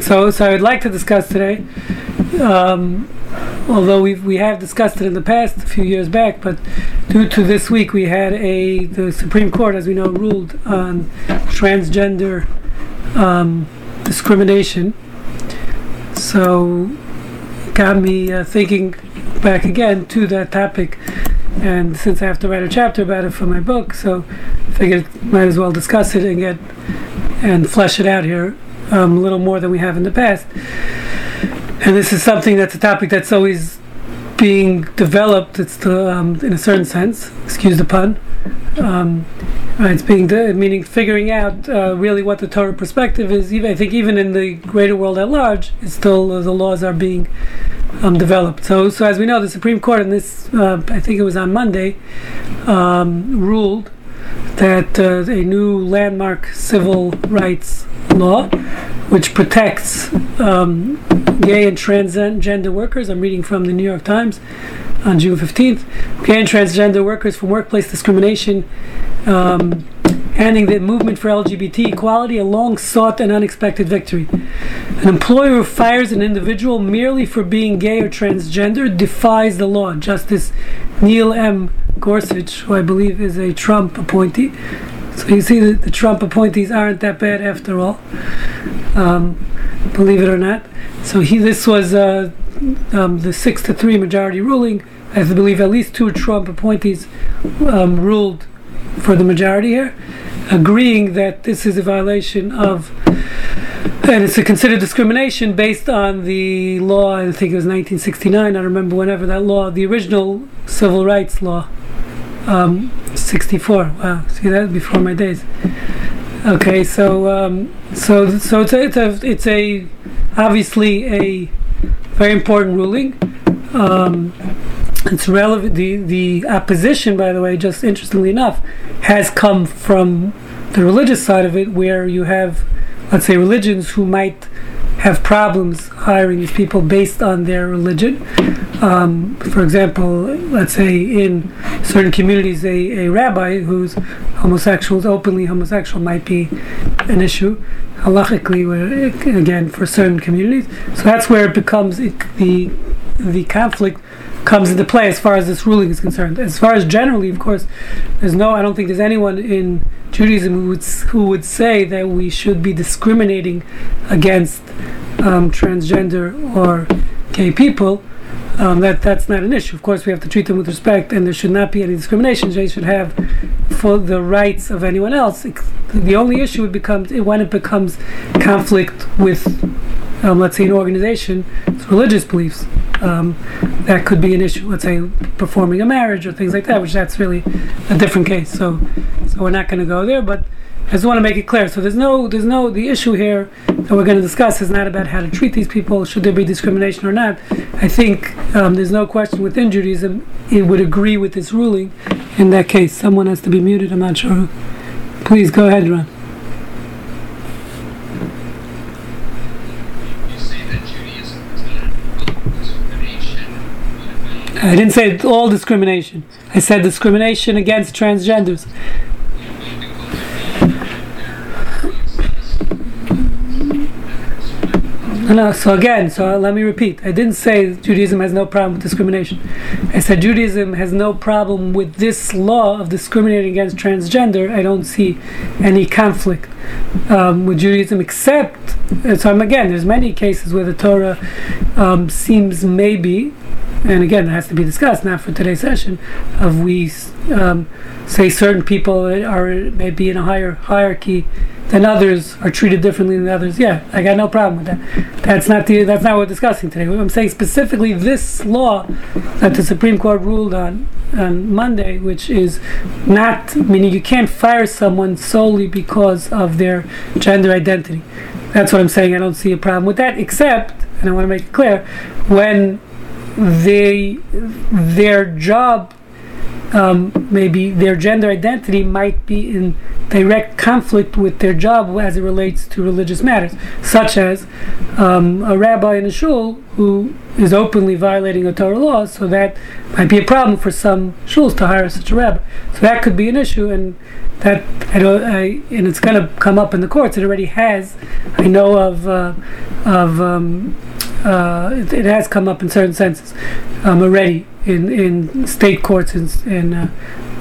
So, so I would like to discuss today, um, although we we have discussed it in the past a few years back, but due to this week we had a the Supreme Court, as we know, ruled on transgender um, discrimination. So, got me uh, thinking back again to that topic, and since I have to write a chapter about it for my book, so I figured might as well discuss it and get and flesh it out here um, a little more than we have in the past. And this is something that's a topic that's always being developed. It's the, um, in a certain sense, excuse the pun. Um, it's being de- meaning figuring out uh, really what the Torah perspective is. Even I think even in the greater world at large, it's still uh, the laws are being um, developed. So, so as we know, the Supreme Court in this, uh, I think it was on Monday, um, ruled that uh, a new landmark civil rights law, which protects um, gay and transgender workers. I'm reading from the New York Times on June 15th. Gay and transgender workers from workplace discrimination. Um, handing the movement for LGBT equality a long sought and unexpected victory. An employer who fires an individual merely for being gay or transgender defies the law. Justice Neil M. Gorsuch, who I believe is a Trump appointee, so you see that the Trump appointees aren't that bad after all, um, believe it or not. So he, this was uh, um, the six to three majority ruling. I believe at least two Trump appointees um, ruled for the majority here, agreeing that this is a violation of, and it's a considered discrimination based on the law. I think it was 1969. I remember whenever that law, the original civil rights law. Um, 64. Wow, see that before my days. Okay, so um, so so it's a, it's a it's a obviously a very important ruling. Um, it's relevant. The the opposition, by the way, just interestingly enough, has come from the religious side of it, where you have, let's say, religions who might have problems hiring these people based on their religion. Um, for example, let's say in certain communities, a, a rabbi who's homosexual, openly homosexual, might be an issue halachically, where, again, for certain communities. So that's where it becomes it, the the conflict comes into play as far as this ruling is concerned. As far as generally, of course, there's no. I don't think there's anyone in Judaism who would who would say that we should be discriminating against um, transgender or gay people. Um, that that's not an issue. Of course, we have to treat them with respect, and there should not be any discrimination. They should have for the rights of anyone else. The only issue would become when it becomes conflict with, um, let's say, an organization, religious beliefs. Um, that could be an issue. Let's say performing a marriage or things like that, which that's really a different case. So, so we're not going to go there, but I just want to make it clear. So there's no, there's no, the issue here that we're going to discuss is not about how to treat these people, should there be discrimination or not. I think um, there's no question within Judaism it would agree with this ruling. In that case, someone has to be muted. I'm not sure. Please go ahead, Ron. I didn't say all discrimination. I said discrimination against transgenders. No, so again, so let me repeat. I didn't say Judaism has no problem with discrimination. I said Judaism has no problem with this law of discriminating against transgender. I don't see any conflict um, with Judaism, except so I'm again. There's many cases where the Torah um, seems maybe, and again, it has to be discussed, not for today's session, of we um, say certain people are maybe in a higher hierarchy than others are treated differently than others. Yeah, I got no problem with that. That's not the that's not what we're discussing today. I'm saying specifically this law that the Supreme Court ruled on on Monday, which is not meaning you can't fire someone solely because of their gender identity. That's what I'm saying. I don't see a problem with that, except, and I want to make it clear, when they their job um, maybe their gender identity might be in direct conflict with their job as it relates to religious matters, such as um, a rabbi in a shul who is openly violating a Torah law, so that might be a problem for some shuls to hire such a rabbi. So that could be an issue, and that I don't, I, and it's going to come up in the courts. It already has. I know of uh, of um, uh, it, it, has come up in certain senses um, already in in state courts and in uh,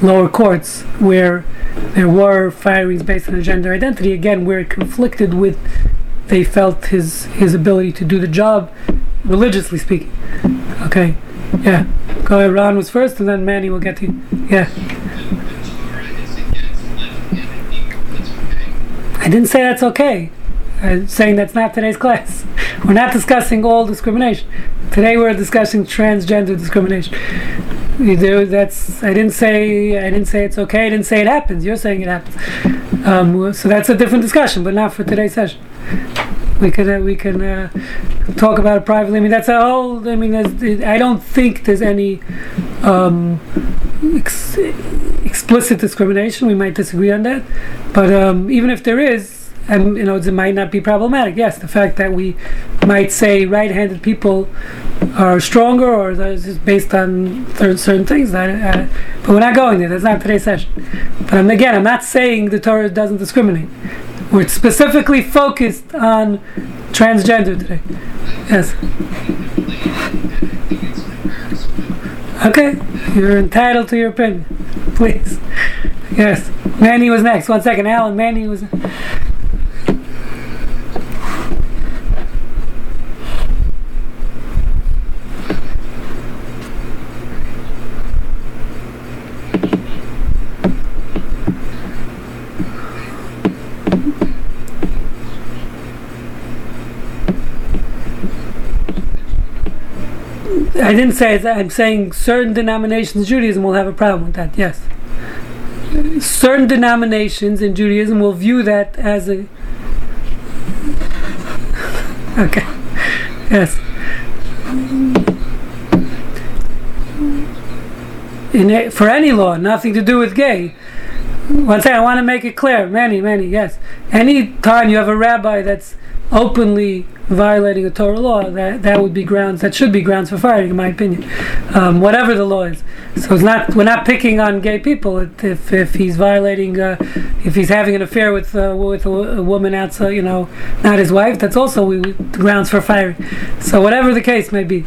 lower courts where there were firings based on gender identity. Again, where it conflicted with they felt his his ability to do the job religiously speaking. Okay, yeah. Go ahead. Ron was first, and then Manny will get to you. Yeah. I didn't say that's okay. I'm saying that's not today's class. We're not discussing all discrimination. Today we're discussing transgender discrimination. That's I didn't say I didn't say it's okay. I didn't say it happens. You're saying it happens. Um, so that's a different discussion, but not for today's session. We can uh, we can uh, talk about it privately. I mean that's a whole. I mean I don't think there's any um, ex- explicit discrimination. We might disagree on that, but um, even if there is, and you know, it might not be problematic. Yes, the fact that we might say right-handed people are stronger, or is based on certain things. That, uh, but we're not going there. That's not today's session. But um, again, I'm not saying the Torah doesn't discriminate. We're specifically focused on transgender today. Yes. Okay, you're entitled to your opinion. Please. Yes. Manny was next. One second, Alan. Manny was. I didn't say that. I'm saying certain denominations in Judaism will have a problem with that. Yes. Certain denominations in Judaism will view that as a. Okay. Yes. A, for any law, nothing to do with gay. Thing I want to make it clear, many, many, yes. Any time you have a rabbi that's openly violating a Torah law, that that would be grounds. That should be grounds for firing, in my opinion. Um, whatever the law is. So it's not. We're not picking on gay people. If if he's violating, uh, if he's having an affair with uh, with a, a, woman outside, you know, not his wife, that's also grounds for firing. So whatever the case may be.